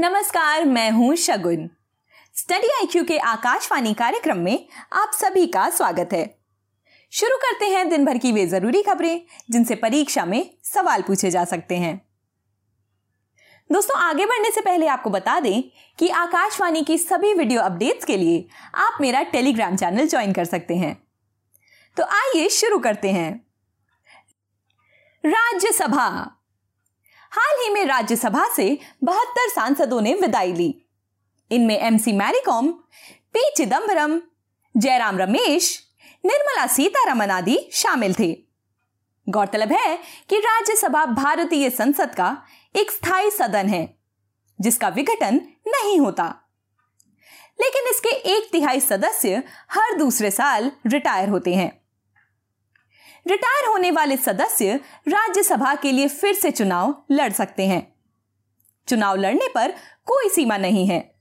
नमस्कार, मैं हूँ शगुन। स्टडी आईक्यू के आकाशवाणी कार्यक्रम में आप सभी का स्वागत है। शुरू करते हैं दिन भर की वे ज़रूरी खबरें, जिनसे परीक्षा में सवाल पूछे जा सकते हैं। दोस्तों, आगे बढ़ने से पहले आपको बता दें कि आकाशवाणी की सभी वीडियो अपडेट्स के लिए आप मेरा टेलीग्राम चैनल ज्वाइन कर सकते हैं। तो आइए शुरू करते हैं। राज्यसभा। हाल ही में राज्यसभा से बहत्तर सांसदों ने विदाई ली। इनमें एमसी मैरीकॉम पी चिदम्बरम जयराम रमेश, निर्मला सीतारमन आदि शामिल थे। गौरतलब है कि राज्यसभा भारतीय संसद का एक स्थायी सदन है, जिसका विघटन नहीं होता। लेकिन इसके एक तिहाई सदस्य हर दूसरे साल रिटायर होते हैं। रिटायर होने वाले सदस्य राज्यसभा के लिए फिर से चुनाव लड़ सकते हैं। चुनाव लड़ने पर कोई सीमा नहीं है।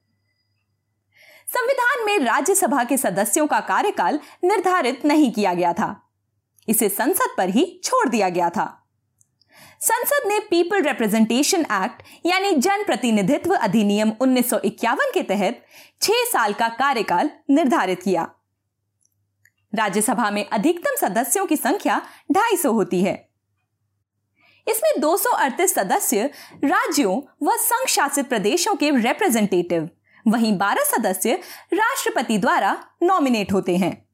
संविधान में राज्यसभा के सदस्यों का कार्यकाल निर्धारित नहीं किया गया था। इसे संसद पर ही छोड़ दिया गया था। संसद ने पीपल रिप्रेजेंटेशन एक्ट यानी जन प्रतिनिधित्व अधिनियम 1951 के तहत छह साल का कार्यकाल निर्धारित किया। राज्यसभा में अधिकतम सदस्यों की संख्या 250 होती है। इसमें दो सौ अड़तीस सदस्य राज्यों व संघ शासित प्रदेशों के रिप्रेजेंटेटिव वहीं 12 सदस्य राष्ट्रपति द्वारा नॉमिनेट होते हैं।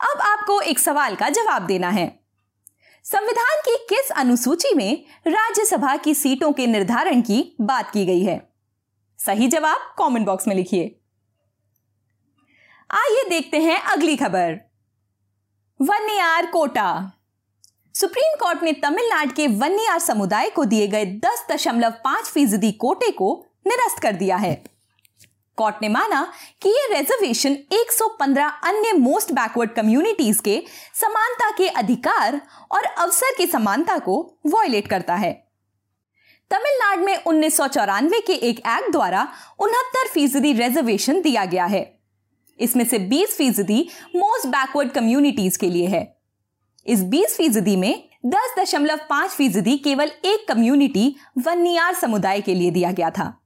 अब आपको एक सवाल का जवाब देना है। संविधान की किस अनुसूची में राज्यसभा की सीटों के निर्धारण की बात की गई है? सही जवाब कमेंट बॉक्स में लिखिए। आइए देखते हैं अगली खबर। वन्ययार कोटा। सुप्रीम कोर्ट ने तमिलनाडु के वन्ययार समुदाय को दिए गए दस दशमलव पाँच फ़ीसदी कोटे को निरस्त कर दिया है। कोर्ट ने माना कि यह रिजर्वेशन 115 अन्य मोस्ट बैकवर्ड कम्युनिटीज के समानता के अधिकार और अवसर की समानता को वॉयलेट करता है। तमिलनाडु में उन्नीस सौ चौरानवे के एक एक्ट द्वारा उनहत्तर फ़ीसदी रिजर्वेशन दिया गया है। इसमें से 20 फ़ीसदी मोस्ट बैकवर्ड कम्युनिटीज के लिए है। इस 20 फ़ीसदी में 10.5 फ़ीसदी केवल एक कम्युनिटी वन्नियार समुदाय के लिए दिया गया था।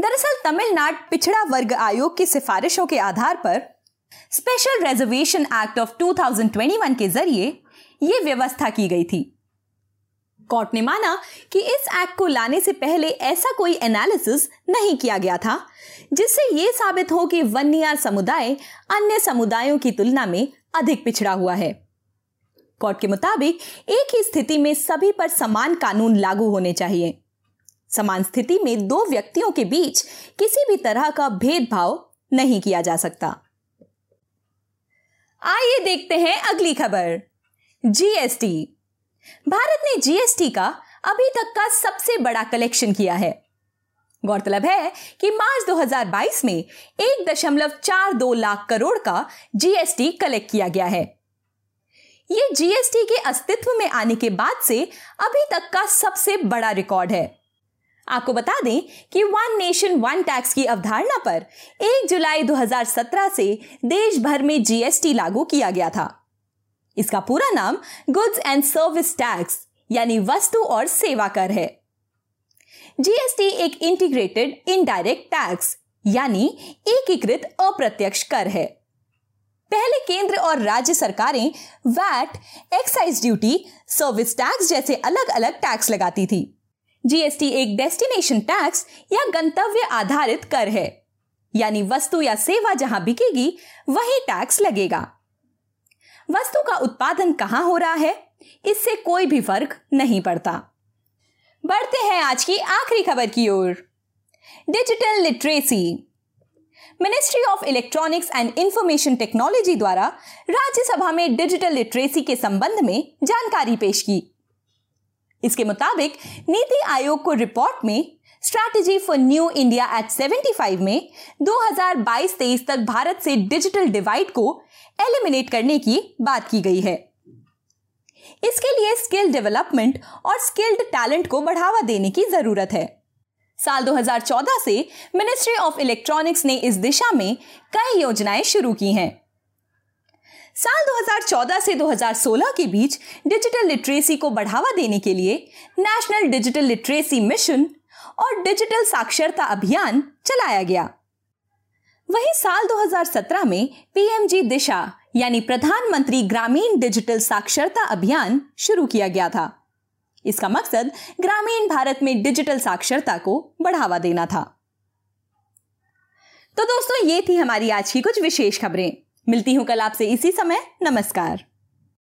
दरअसल तमिलनाडु पिछड़ा वर्ग आयोग की सिफारिशों के आधार पर स्पेशल रिजर्वेशन एक्ट ऑफ़ 2021 के ज़रिए यह व्यवस्था की गई थी। कोर्ट ने माना कि इस एक्ट को लाने से पहले ऐसा कोई एनालिसिस नहीं किया गया था, जिससे यह साबित हो कि वन्ययार समुदाय अन्य समुदायों की तुलना में अधिक पिछड़ा हुआ है। कोर्ट के मुताबिक, एक ही स्थिति में सभी पर समान कानून लागू होने चाहिए। समान स्थिति में दो व्यक्तियों के बीच किसी भी तरह का भेदभाव नहीं किया जा सकता। आइए देखते हैं अगली खबर। जीएसटी भारत ने जीएसटी का अभी तक का सबसे बड़ा कलेक्शन किया है। गौरतलब है कि मार्च 2022 में एक दशमलव चार दो लाख करोड़ का जीएसटी कलेक्ट किया गया है। यह जीएसटी के अस्तित्व में आने के बाद से अभी तक का सबसे बड़ा रिकॉर्ड है। आपको बता दें कि वन नेशन वन टैक्स की अवधारणा पर 1 जुलाई 2017 से देश भर में जीएसटी लागू किया गया था। इसका पूरा नाम गुड्स एंड सर्विस टैक्स यानी वस्तु और सेवा कर है। जीएसटी एक इंटीग्रेटेड इनडायरेक्ट टैक्स यानी एकीकृत अप्रत्यक्ष कर है। पहले केंद्र और राज्य सरकारें VAT excise duty service tax जैसे अलग अलग टैक्स लगाती थी। जीएसटी एक डेस्टिनेशन टैक्स या गंतव्य आधारित कर है। यानी वस्तु या सेवा जहाँ बिकेगी, वही टैक्स लगेगा। वस्तु का उत्पादन कहाँ हो रहा है? इससे कोई भी फ़र्क नहीं पड़ता। बढ़ते हैं आज की आखिरी खबर की ओर। Digital literacy ministry of electronics and information technology द्वारा राज्यसभा में डिजिटल लिटरेसी के संबंध में जानकारी पेश की। इसके मुताबिक नीति आयोग को रिपोर्ट में strategy for new India at 75 में 2022-23 तक भारत से डिजिटल डिवाइड को एलिमिनेट करने की बात की गई है। इसके लिए स्किल डेवलपमेंट और स्किल्ड टैलेंट को बढ़ावा देने की ज़रूरत है। साल 2014 से मिनिस्ट्री ऑफ़ इलेक्ट्रॉनिक्स ने इस दिशा में कई योजनाएँ शुरू की हैं। साल 2014 से 2016 के बीच डिजिटल लिटरेसी को बढ़ावा देने के लिए नेशनल डिजिटल लिटरेसी मिशन और डिजिटल साक्षरता अभियान चलाया गया। वहीं साल 2017 में पीएमजी दिशा, यानी प्रधानमंत्री ग्रामीण डिजिटल साक्षरता अभियान शुरू किया गया था। इसका मकसद ग्रामीण भारत में डिजिटल साक्षरता को बढ़ावा देना था। तो दोस्तों, ये थी हमारी आज की कुछ विशेष खबरें। मिलती हूँ कल आपसे इसी समय। नमस्कार।